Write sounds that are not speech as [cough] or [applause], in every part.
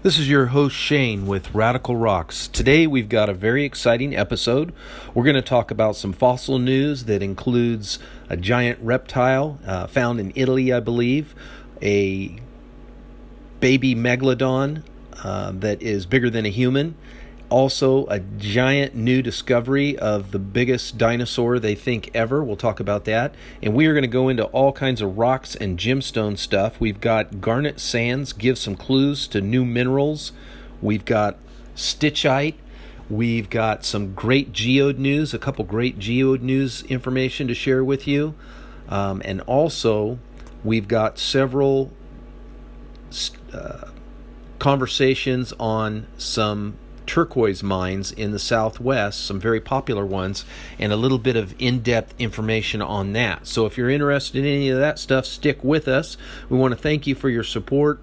This is your host Shane with Radical Rocks. Today we've got a very exciting episode. We're going to talk about some fossil news that includes a giant reptile uh, found in Italy, I believe, a baby megalodon uh, that is bigger than a human, also a giant new discovery of the biggest dinosaur they think ever. We'll talk about that. And we are going to go into all kinds of rocks and gemstone stuff. We've got garnet sands, give some clues to new minerals. We've got stichtite. We've got some great geode news, a couple great geode news information to share with you. Um, and also, we've got several uh, conversations on some turquoise mines in the southwest, some very popular ones, and a little bit of in depth information on that. So if you're interested in any of that stuff, stick with us. We want to thank you for your support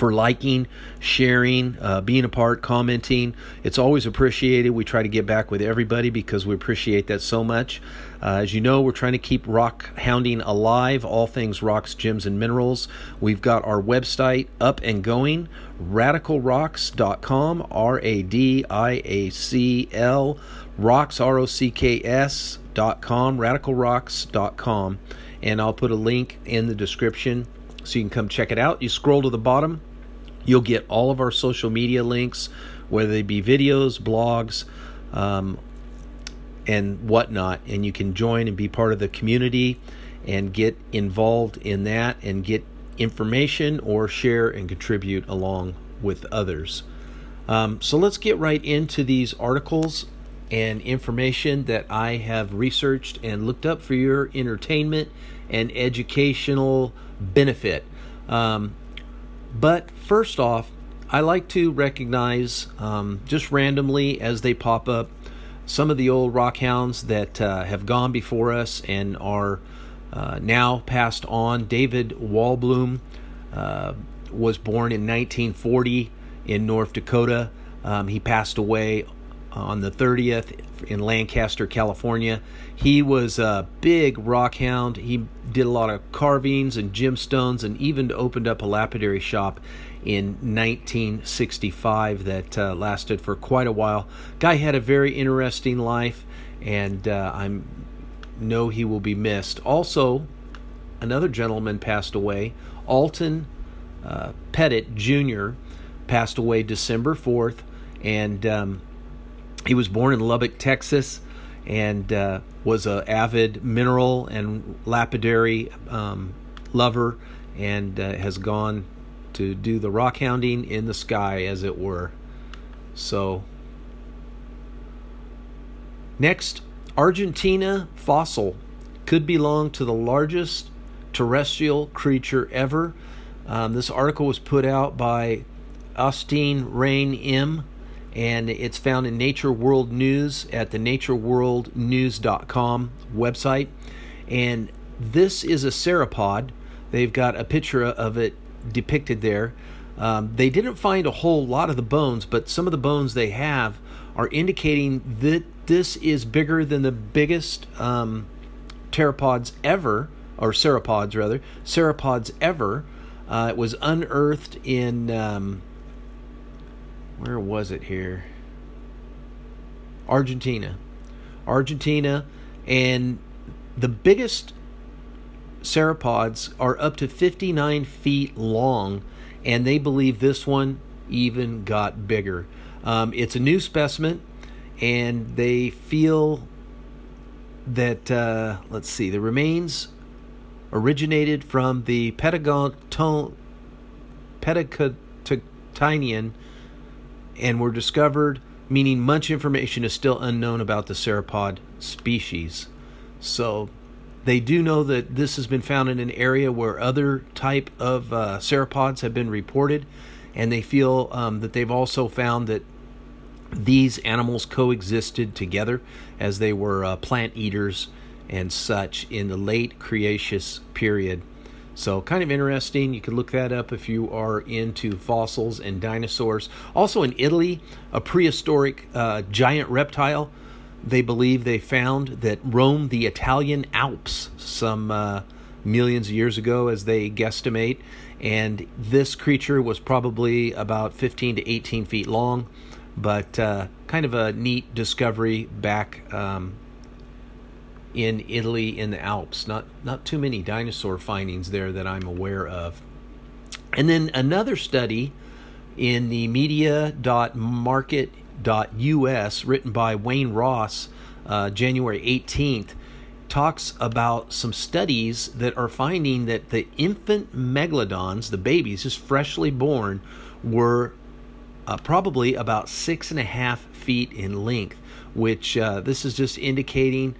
for liking, sharing, uh, being a part, commenting. It's always appreciated. We try to get back with everybody because we appreciate that so much. Uh, as you know, we're trying to keep rock hounding alive, all things rocks, gems, and minerals. We've got our website up and going, radicalrocks.com, R A D I A C L, rocks, R O C K S.com, radicalrocks.com. And I'll put a link in the description so you can come check it out. You scroll to the bottom, You'll get all of our social media links, whether they be videos, blogs, um, and whatnot. And you can join and be part of the community and get involved in that and get information or share and contribute along with others. Um, so let's get right into these articles and information that I have researched and looked up for your entertainment and educational benefit. Um, but first off, I like to recognize um, just randomly as they pop up some of the old rockhounds that uh, have gone before us and are uh, now passed on. David Wahlblum uh, was born in 1940 in North Dakota. Um, he passed away on the 30th in Lancaster, California. He was a big rock hound. He did a lot of carvings and gemstones and even opened up a lapidary shop in 1965 that uh, lasted for quite a while. Guy had a very interesting life and uh, I know he will be missed. Also, another gentleman passed away, Alton uh, Pettit Jr. passed away December 4th and um, he was born in Lubbock, Texas, and uh, was an avid mineral and lapidary um, lover, and uh, has gone to do the rock hounding in the sky, as it were. So, next, Argentina fossil could belong to the largest terrestrial creature ever. Um, this article was put out by Austin Rain M and it's found in Nature World News at the natureworldnews.com website. And this is a sauropod. They've got a picture of it depicted there. Um, they didn't find a whole lot of the bones, but some of the bones they have are indicating that this is bigger than the biggest um, pteropods ever, or sauropods rather, sauropods ever. Uh, it was unearthed in um, where was it here? Argentina. Argentina, and the biggest sauropods are up to 59 feet long, and they believe this one even got bigger. Um, it's a new specimen, and they feel that, uh, let's see, the remains originated from the Patagon- Patagonian and were discovered, meaning much information is still unknown about the sauropod species. So they do know that this has been found in an area where other type of uh, sauropods have been reported, and they feel um, that they've also found that these animals coexisted together as they were uh, plant eaters and such in the late Cretaceous period. So, kind of interesting. You can look that up if you are into fossils and dinosaurs. Also, in Italy, a prehistoric uh, giant reptile they believe they found that roamed the Italian Alps some uh, millions of years ago, as they guesstimate. And this creature was probably about 15 to 18 feet long, but uh, kind of a neat discovery back um, in Italy in the Alps. Not not too many dinosaur findings there that I'm aware of. And then another study in the media.market.us written by Wayne Ross, uh, January 18th, talks about some studies that are finding that the infant megalodons, the babies just freshly born, were uh, probably about six and a half feet in length, which uh, this is just indicating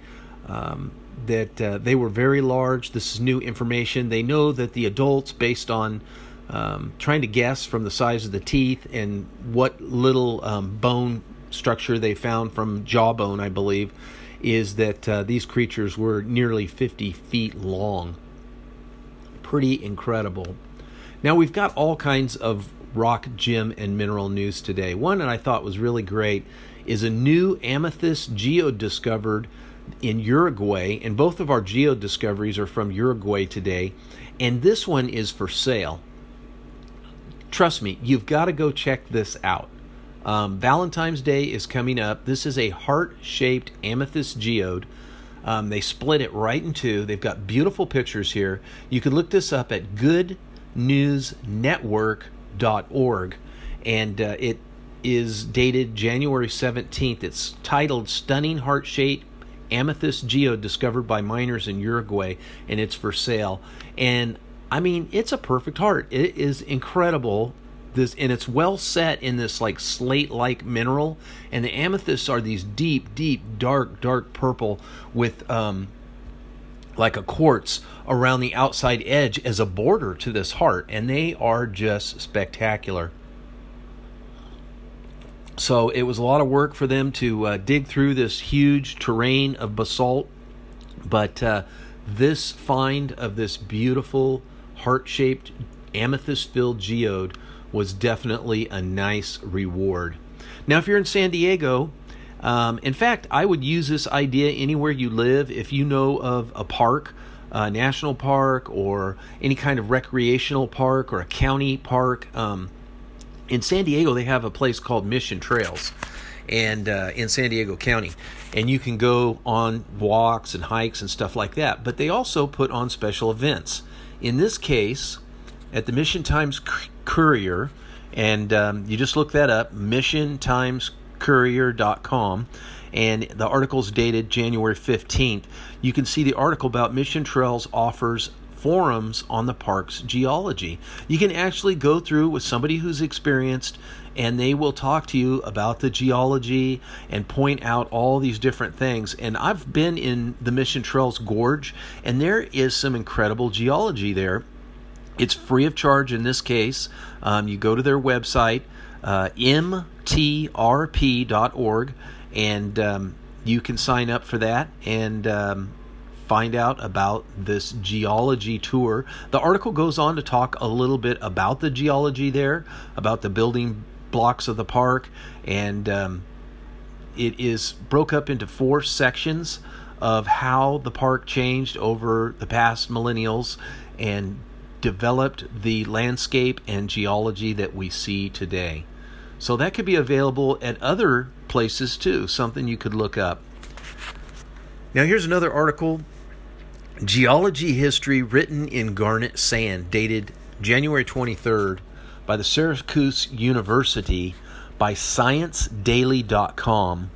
um, that uh, they were very large. This is new information. They know that the adults, based on um, trying to guess from the size of the teeth and what little um, bone structure they found from jawbone, I believe, is that uh, these creatures were nearly 50 feet long. Pretty incredible. Now, we've got all kinds of rock, gem, and mineral news today. One that I thought was really great is a new amethyst geode discovered in Uruguay, and both of our geo discoveries are from Uruguay today, and this one is for sale. Trust me, you've got to go check this out. Um, Valentine's Day is coming up. This is a heart shaped amethyst geode. Um, they split it right in two. They've got beautiful pictures here. You can look this up at goodnewsnetwork.org, and uh, it is dated January 17th. It's titled Stunning Heart Shaped Amethyst Geode discovered by miners in Uruguay, and it's for sale. And I mean, it's a perfect heart. It is incredible this and it's well set in this like slate like mineral and the amethysts are these deep deep dark dark purple with um like a quartz around the outside edge as a border to this heart and they are just spectacular so it was a lot of work for them to uh, dig through this huge terrain of basalt but uh, this find of this beautiful heart-shaped amethyst-filled geode was definitely a nice reward. Now, if you're in San Diego, um, in fact, I would use this idea anywhere you live. If you know of a park, a national park, or any kind of recreational park, or a county park, um, in San Diego they have a place called Mission Trails, and uh, in San Diego County, and you can go on walks and hikes and stuff like that. But they also put on special events. In this case, at the Mission Times Courier, and um, you just look that up, missiontimescourier.com, and the article's dated January 15th. You can see the article about Mission Trails offers forums on the park's geology. You can actually go through with somebody who's experienced and they will talk to you about the geology and point out all these different things. And I've been in the Mission Trails Gorge and there is some incredible geology there it's free of charge in this case. Um, you go to their website, uh, mtrp.org, and um, you can sign up for that and um, find out about this geology tour. The article goes on to talk a little bit about the geology there, about the building blocks of the park, and um, it is broke up into four sections of how the park changed over the past millennials and developed the landscape and geology that we see today. So that could be available at other places too, something you could look up. Now, here's another article Geology History Written in Garnet Sand, dated January 23rd by the Syracuse University by ScienceDaily.com.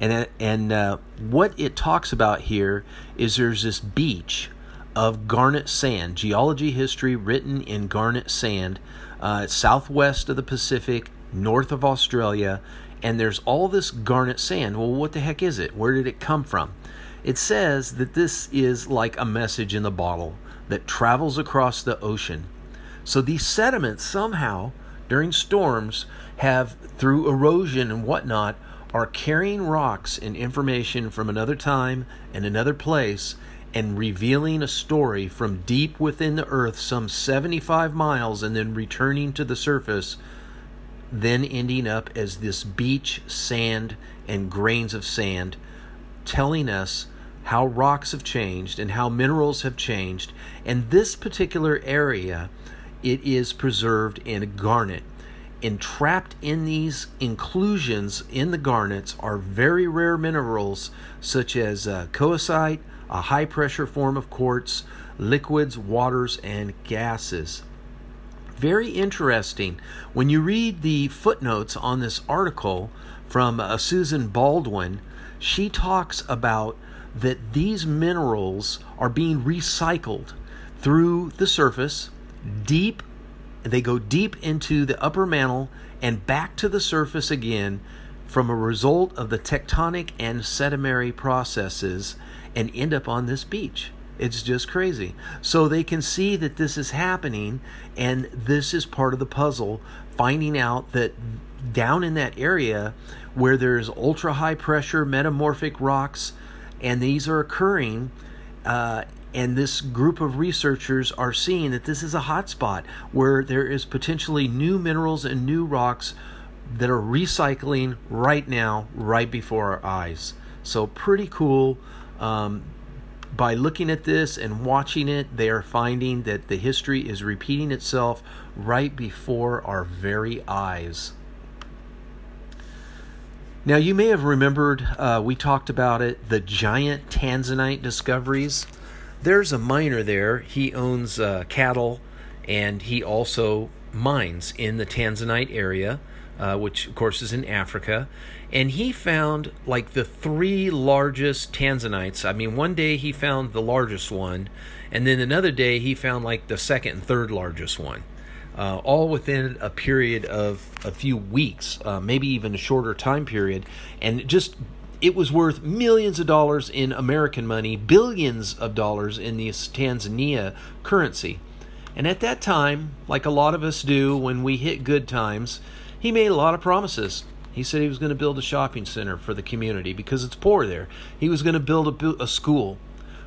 And, and uh, what it talks about here is there's this beach of garnet sand, geology history written in garnet sand, uh, southwest of the Pacific, north of Australia, and there's all this garnet sand. Well, what the heck is it? Where did it come from? It says that this is like a message in the bottle that travels across the ocean. So these sediments somehow during storms have, through erosion and whatnot, are carrying rocks and information from another time and another place and revealing a story from deep within the earth, some 75 miles, and then returning to the surface, then ending up as this beach, sand, and grains of sand, telling us how rocks have changed and how minerals have changed. And this particular area, it is preserved in garnet. Entrapped in these inclusions in the garnets are very rare minerals such as uh, coesite, a high pressure form of quartz, liquids, waters, and gases. Very interesting. When you read the footnotes on this article from uh, Susan Baldwin, she talks about that these minerals are being recycled through the surface, deep, they go deep into the upper mantle and back to the surface again from a result of the tectonic and sedimentary processes and end up on this beach. It's just crazy. So they can see that this is happening, and this is part of the puzzle, finding out that down in that area where there's ultra high pressure metamorphic rocks and these are occurring. Uh, and this group of researchers are seeing that this is a hotspot where there is potentially new minerals and new rocks that are recycling right now, right before our eyes. So, pretty cool. Um, by looking at this and watching it, they are finding that the history is repeating itself right before our very eyes. Now, you may have remembered, uh, we talked about it, the giant tanzanite discoveries. There's a miner there. He owns uh, cattle and he also mines in the tanzanite area, uh, which of course is in Africa. And he found like the three largest tanzanites. I mean, one day he found the largest one, and then another day he found like the second and third largest one uh, all within a period of a few weeks, uh, maybe even a shorter time period, and just it was worth millions of dollars in American money, billions of dollars in the Tanzania currency. And at that time, like a lot of us do when we hit good times, he made a lot of promises. He said he was going to build a shopping center for the community because it's poor there. He was going to build a, a school.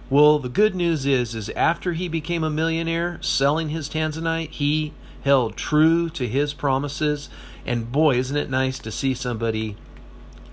Well, the good news is, is after he became a millionaire selling his tanzanite, he held true to his promises. And boy, isn't it nice to see somebody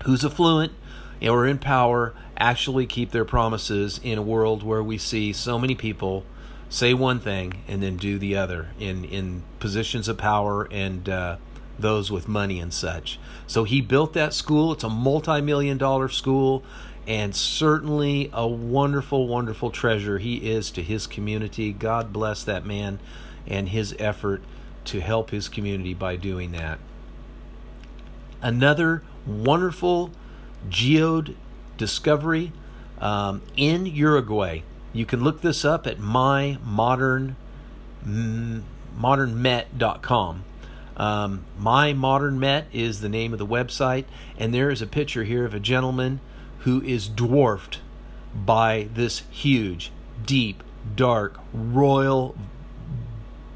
who's affluent or in power actually keep their promises in a world where we see so many people say one thing and then do the other in, in positions of power and uh, those with money and such. So he built that school. It's a multi million dollar school and certainly a wonderful, wonderful treasure he is to his community. God bless that man and his effort to help his community by doing that. Another wonderful geode discovery um, in Uruguay. You can look this up at mymodern modernmet.com. Um, My Modern Met is the name of the website, and there is a picture here of a gentleman who is dwarfed by this huge, deep, dark, royal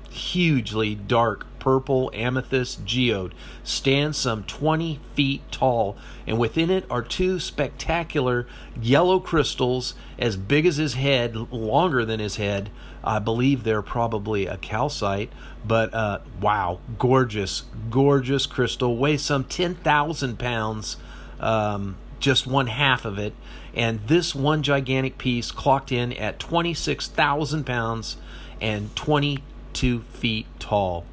hugely dark purple amethyst geode stands some 20 feet tall, and within it are two spectacular yellow crystals as big as his head, longer than his head. I believe they're probably a calcite, but uh, wow, gorgeous, gorgeous crystal. Weighs some 10,000 pounds, um, just one half of it. And this one gigantic piece clocked in at 26,000 pounds and 22 feet tall.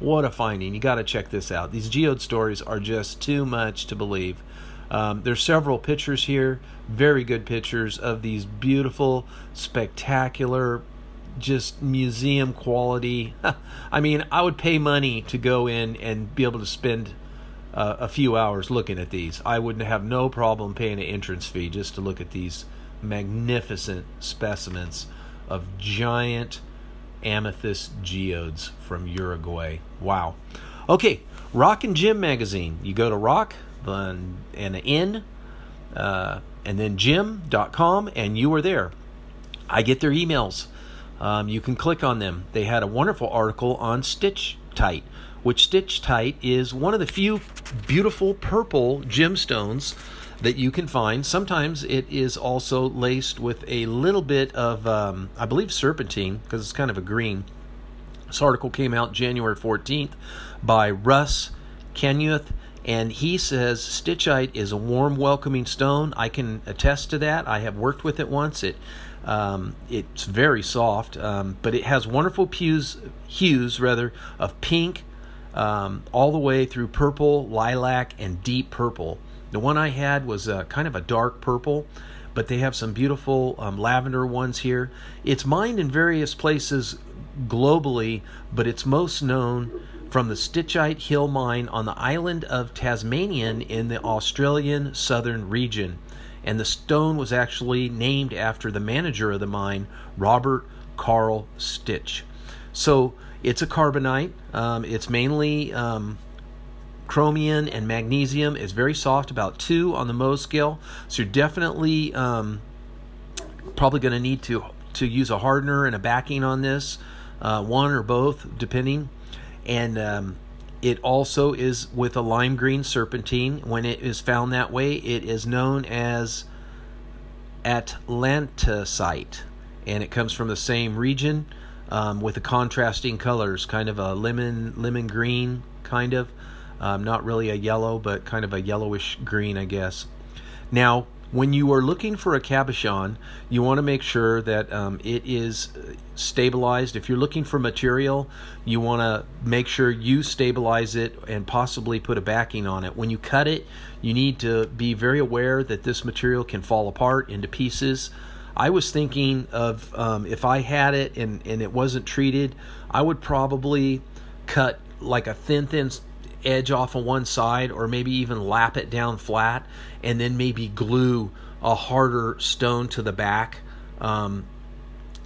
What a finding. You got to check this out. These geode stories are just too much to believe. Um, there's several pictures here, very good pictures of these beautiful, spectacular, just museum quality. [laughs] I mean, I would pay money to go in and be able to spend uh, a few hours looking at these. I wouldn't have no problem paying an entrance fee just to look at these magnificent specimens of giant amethyst geodes from Uruguay. Wow. Okay, Rock and Gem magazine. You go to rock and an N uh, and then gem.com and you are there. I get their emails. Um, you can click on them. They had a wonderful article on Stitch Tight, which Stichtite is one of the few beautiful purple gemstones that you can find. Sometimes it is also laced with a little bit of, um, I believe, serpentine because it's kind of a green. This article came out January 14th by Russ Kenyuth And he says stichtite is a warm, welcoming stone. I can attest to that. I have worked with it once. It um, it's very soft, um, but it has wonderful hues, hues rather of pink, um, all the way through purple, lilac, and deep purple. The one I had was uh, kind of a dark purple, but they have some beautiful um, lavender ones here. It's mined in various places globally, but it's most known from the Stichtite Hill mine on the island of Tasmanian in the Australian southern region. And the stone was actually named after the manager of the mine, Robert Carl Sticht. So it's a carbonate. Um, it's mainly um, chromium and magnesium. is very soft, about two on the Mohs scale. So you're definitely um, probably going to need to to use a hardener and a backing on this, uh, one or both, depending and um, it also is with a lime green serpentine. When it is found that way, it is known as atlantisite, and it comes from the same region um, with the contrasting colors, kind of a lemon lemon green, kind of. Um, not really a yellow, but kind of a yellowish green, I guess. Now, when you are looking for a cabochon, you want to make sure that um, it is stabilized. If you're looking for material, you want to make sure you stabilize it and possibly put a backing on it. When you cut it, you need to be very aware that this material can fall apart into pieces. I was thinking of um, if I had it and, and it wasn't treated, I would probably cut like a thin, thin edge off on one side or maybe even lap it down flat and then maybe glue a harder stone to the back um,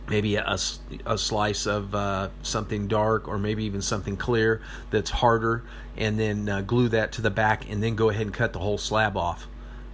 maybe a, a slice of uh, something dark or maybe even something clear that's harder and then uh, glue that to the back and then go ahead and cut the whole slab off.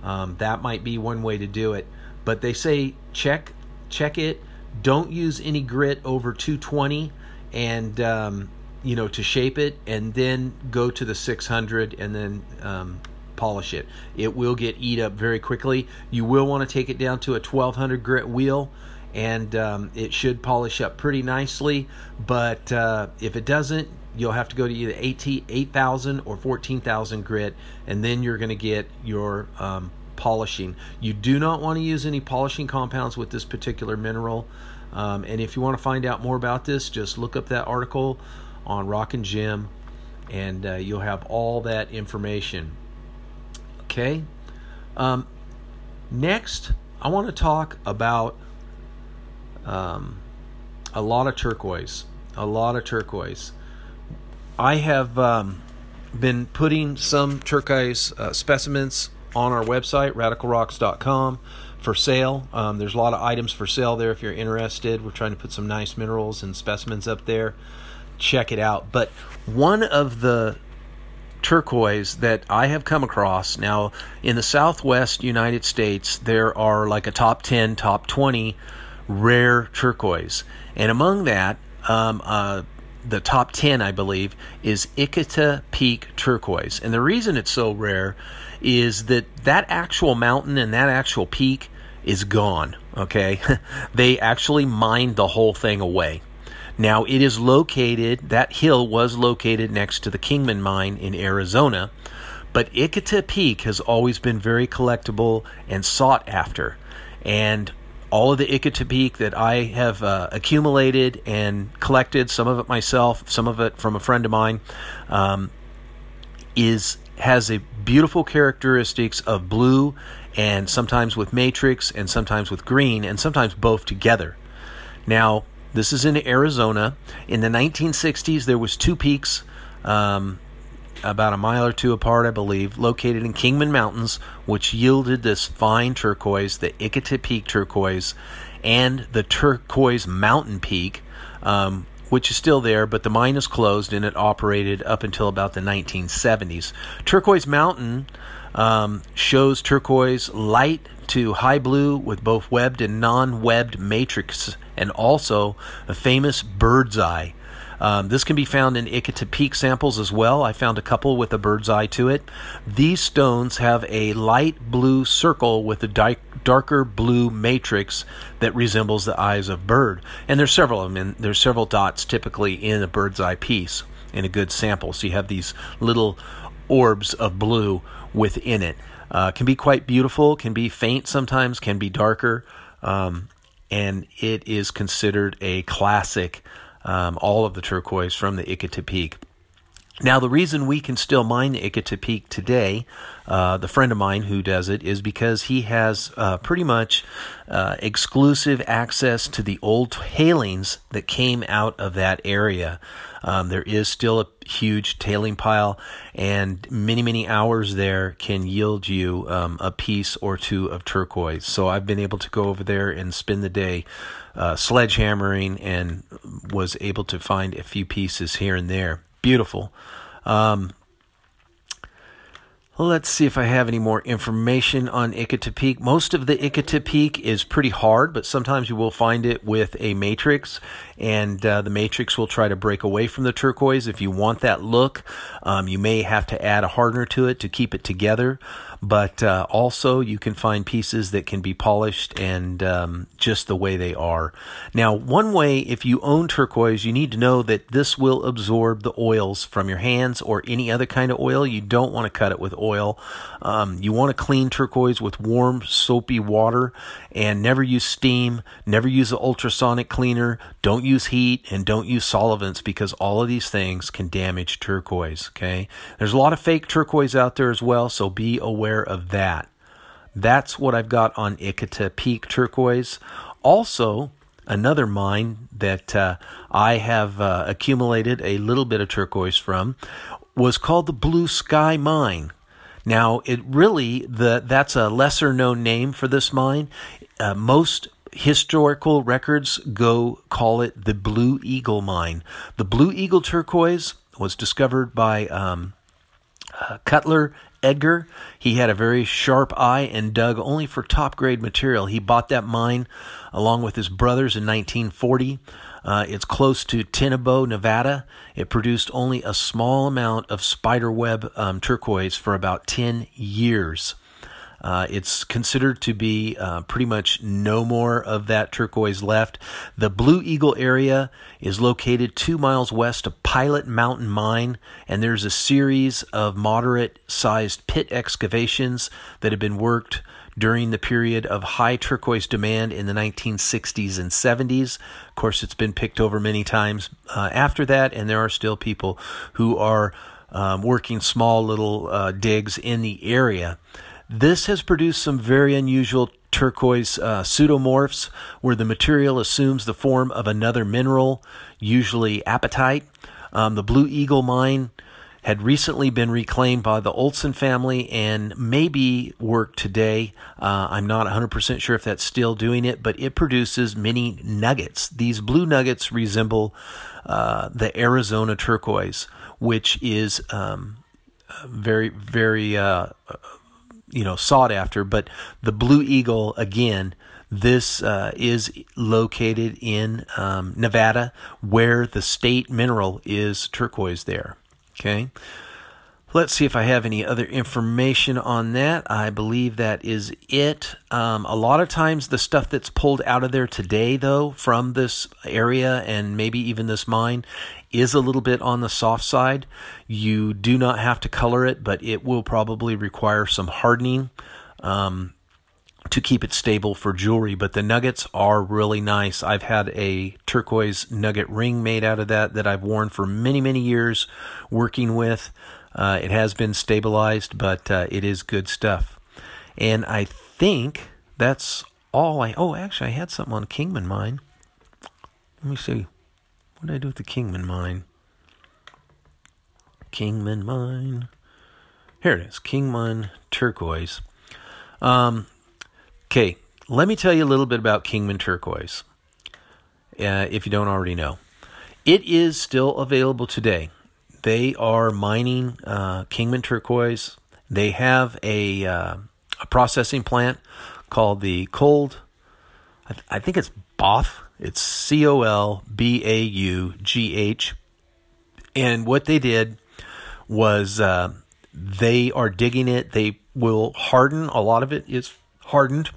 Um, that might be one way to do it. But they say check check it. Don't use any grit over 220 and um, you know, to shape it and then go to the 600 and then um, polish it. It will get eat up very quickly. You will want to take it down to a 1200 grit wheel and um, it should polish up pretty nicely. But uh, if it doesn't, you'll have to go to either 8000 or 14,000 grit and then you're going to get your um, polishing. You do not want to use any polishing compounds with this particular mineral. Um, and if you want to find out more about this, just look up that article on Rockin' Gem, and uh, you'll have all that information. Okay. Um, next, I want to talk about um, a lot of turquoise. A lot of turquoise. I have um, been putting some turquoise uh, specimens on our website, radicalrocks.com, for sale. Um, there's a lot of items for sale there if you're interested. We're trying to put some nice minerals and specimens up there check it out. But one of the turquoise that I have come across now in the southwest United States, there are like a top 10, top 20 rare turquoise. And among that, um, uh, the top 10, I believe, is Ithaca Peak turquoise. And the reason it's so rare is that that actual mountain and that actual peak is gone. Okay. [laughs] they actually mined the whole thing away. Now, it is located, that hill was located next to the Kingman mine in Arizona, but Ithaca Peak has always been very collectible and sought after. And all of the Ithaca Peak that I have uh, accumulated and collected, some of it myself, some of it from a friend of mine, um, is has a beautiful characteristics of blue and sometimes with matrix and sometimes with green and sometimes both together. Now, this is in Arizona. In the 1960s, there was two peaks, um, about a mile or two apart, I believe, located in Kingman Mountains, which yielded this fine turquoise, the Ithaca Peak turquoise, and the turquoise mountain peak, um, which is still there, but the mine is closed and it operated up until about the 1970s. Turquoise Mountain um, shows turquoise light to high blue with both webbed and non webbed matrix, and also a famous bird's eye. Um, this can be found in Ithaca Peak samples as well. I found a couple with a bird's eye to it. These stones have a light blue circle with a di- darker blue matrix that resembles the eyes of bird. And there's several of them. And there's several dots typically in a bird's eye piece in a good sample. So you have these little orbs of blue within it. Uh, can be quite beautiful, can be faint sometimes, can be darker, um, and it is considered a classic. Um, all of the turquoise from the Ithaca Peak. Now, the reason we can still mine the Ithaca Peak today, uh, the friend of mine who does it, is because he has uh, pretty much uh, exclusive access to the old tailings that came out of that area. Um, there is still a huge tailing pile, and many, many hours there can yield you um, a piece or two of turquoise. So I've been able to go over there and spend the day uh, sledgehammering and was able to find a few pieces here and there beautiful. Um, let's see if I have any more information on Ithaca Peak. Most of the Ithaca Peak is pretty hard, but sometimes you will find it with a matrix, and uh, the matrix will try to break away from the turquoise. If you want that look, um, you may have to add a hardener to it to keep it together but uh, also you can find pieces that can be polished and um, just the way they are. Now, one way, if you own turquoise, you need to know that this will absorb the oils from your hands or any other kind of oil. You don't want to cut it with oil. Um, you want to clean turquoise with warm, soapy water and never use steam, never use an ultrasonic cleaner, don't use heat, and don't use solvents because all of these things can damage turquoise. Okay, there's a lot of fake turquoise out there as well, so be aware of that. That's what I've got on Ithaca Peak turquoise. Also, another mine that uh, I have uh, accumulated a little bit of turquoise from was called the Blue Sky Mine. Now, it really the that's a lesser known name for this mine. Uh, most historical records go call it the Blue Eagle mine. The Blue Eagle turquoise was discovered by um, uh, Cutler Edgar. He had a very sharp eye and dug only for top grade material. He bought that mine along with his brothers in 1940. Uh, it's close to Tenabo, Nevada. It produced only a small amount of spiderweb um, turquoise for about 10 years. Uh, it's considered to be uh, pretty much no more of that turquoise left. The Blue Eagle area is located two miles west of Pilot Mountain Mine, and there's a series of moderate sized pit excavations that have been worked during the period of high turquoise demand in the 1960s and 70s. Of course, it's been picked over many times uh, after that, and there are still people who are um, working small little uh, digs in the area. This has produced some very unusual turquoise uh, pseudomorphs where the material assumes the form of another mineral, usually apatite. Um, the Blue Eagle mine had recently been reclaimed by the Olson family and maybe work today. Uh, I'm not 100% sure if that's still doing it, but it produces many nuggets. These blue nuggets resemble uh, the Arizona turquoise, which is um, very, very uh, you know sought after. But the Blue Eagle again. This uh, is located in um, Nevada, where the state mineral is turquoise. There, okay. Let's see if I have any other information on that. I believe that is it. Um, a lot of times, the stuff that's pulled out of there today, though, from this area and maybe even this mine, is a little bit on the soft side. You do not have to color it, but it will probably require some hardening. Um, to keep it stable for jewelry, but the nuggets are really nice. I've had a turquoise nugget ring made out of that that I've worn for many, many years working with. Uh, it has been stabilized, but uh, it is good stuff. And I think that's all I. Oh, actually, I had something on Kingman mine. Let me see. What did I do with the Kingman mine? Kingman mine. Here it is. Kingman turquoise. Um, okay, let me tell you a little bit about Kingman turquoise. Uh, if you don't already know, it is still available today. They are mining uh, Kingman turquoise. They have a, uh, a processing plant called the Cold. I, th- I think it's BAUGH. It's C O L B A U G H. And what they did was uh, they are digging it. They will harden. A lot of it is hardened.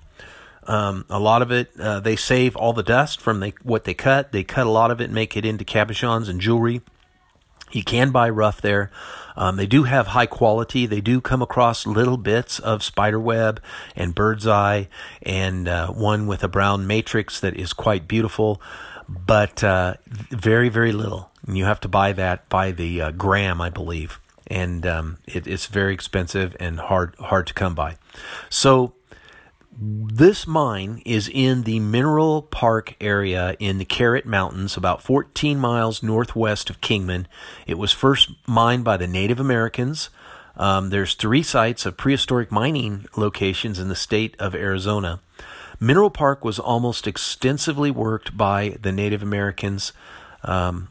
Um, a lot of it, uh, they save all the dust from what they cut. They cut a lot of it, make it into cabochons and jewelry You can buy rough there. Um, they do have high quality. They do come across little bits of spiderweb and bird's eye, and uh, one with a brown matrix that is quite beautiful, but uh, very, very little. And you have to buy that by the uh, gram, I believe, and um, it, it's very expensive and hard hard to come by. So this mine is in the Mineral Park area in the Cerbat Mountains, about 14 miles northwest of Kingman. It was first mined by the Native Americans. Um, there's three sites of prehistoric mining locations in the state of Arizona. Mineral Park was almost extensively worked by the Native Americans, um,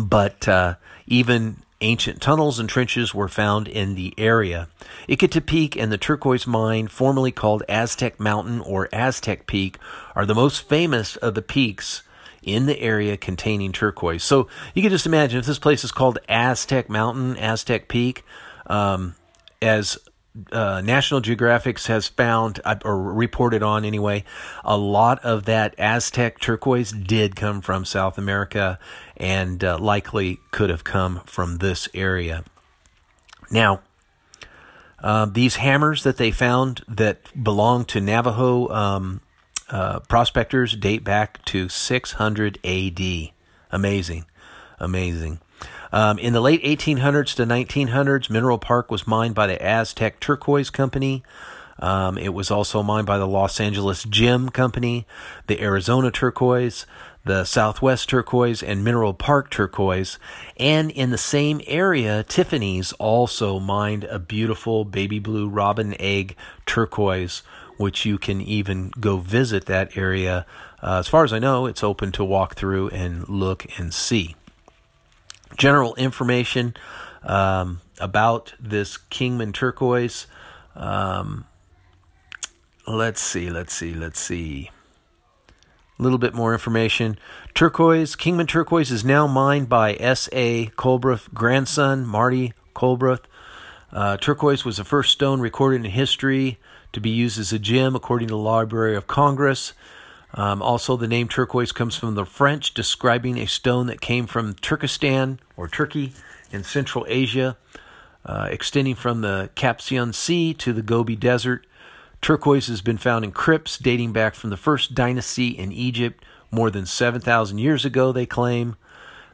but uh, even Ancient tunnels and trenches were found in the area. Ithaca Peak and the turquoise mine, formerly called Aztec Mountain or Aztec Peak, are the most famous of the peaks in the area containing turquoise. So you can just imagine if this place is called Aztec Mountain, Aztec Peak, um, as uh, National Geographic has found uh, or reported on anyway, a lot of that Aztec turquoise did come from South America and uh, likely could have come from this area. Now, uh, these hammers that they found that belong to Navajo um, uh, prospectors date back to 600 AD. Amazing, amazing. Um, in the late 1800s to 1900s, Mineral Park was mined by the Aztec Turquoise Company. Um, it was also mined by the Los Angeles Gem Company, the Arizona Turquoise, the Southwest Turquoise, and Mineral Park Turquoise. And in the same area, Tiffany's also mined a beautiful baby blue robin egg turquoise, which you can even go visit that area. Uh, as far as I know, it's open to walk through and look and see general information um, about this Kingman turquoise. Um, let's see, let's see, let's see. A little bit more information. Turquoise, Kingman turquoise is now mined by S.A. Colbaugh grandson, Marty Colbaugh. Uh, turquoise was the first stone recorded in history to be used as a gem, according to the Library of Congress. Um, also, the name turquoise comes from the French, describing a stone that came from Turkestan or Turkey in Central Asia, uh, extending from the Caspian Sea to the Gobi Desert. Turquoise has been found in crypts dating back from the first dynasty in Egypt, more than 7,000 years ago, they claim.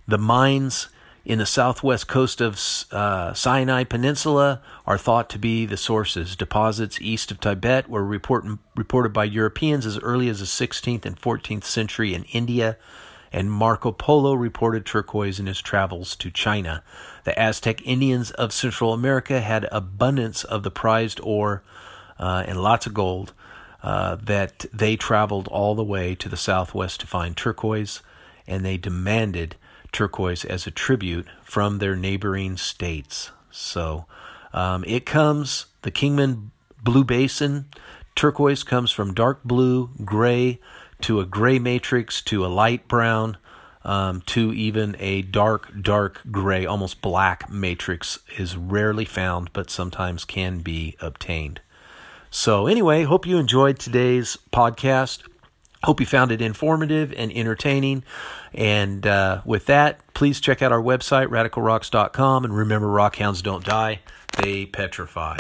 The mines in the southwest coast of uh, Sinai Peninsula are thought to be the sources. Deposits east of Tibet were report, reported by Europeans as early as the 16th and 14th century in India, and Marco Polo reported turquoise in his travels to China. The Aztec Indians of Central America had abundance of the prized ore uh, and lots of gold. Uh, that they traveled all the way to the southwest to find turquoise, and they demanded turquoise as a tribute from their neighboring states. So um, it comes, the Kingman Blue Basin turquoise comes from dark blue, gray, to a gray matrix, to a light brown, um, to even a dark, dark gray, almost black matrix is rarely found, but sometimes can be obtained. So, anyway, hope you enjoyed today's podcast. Hope you found it informative and entertaining. And uh, with that, please check out our website, radicalrocks.com. And remember, rockhounds don't die, they petrify.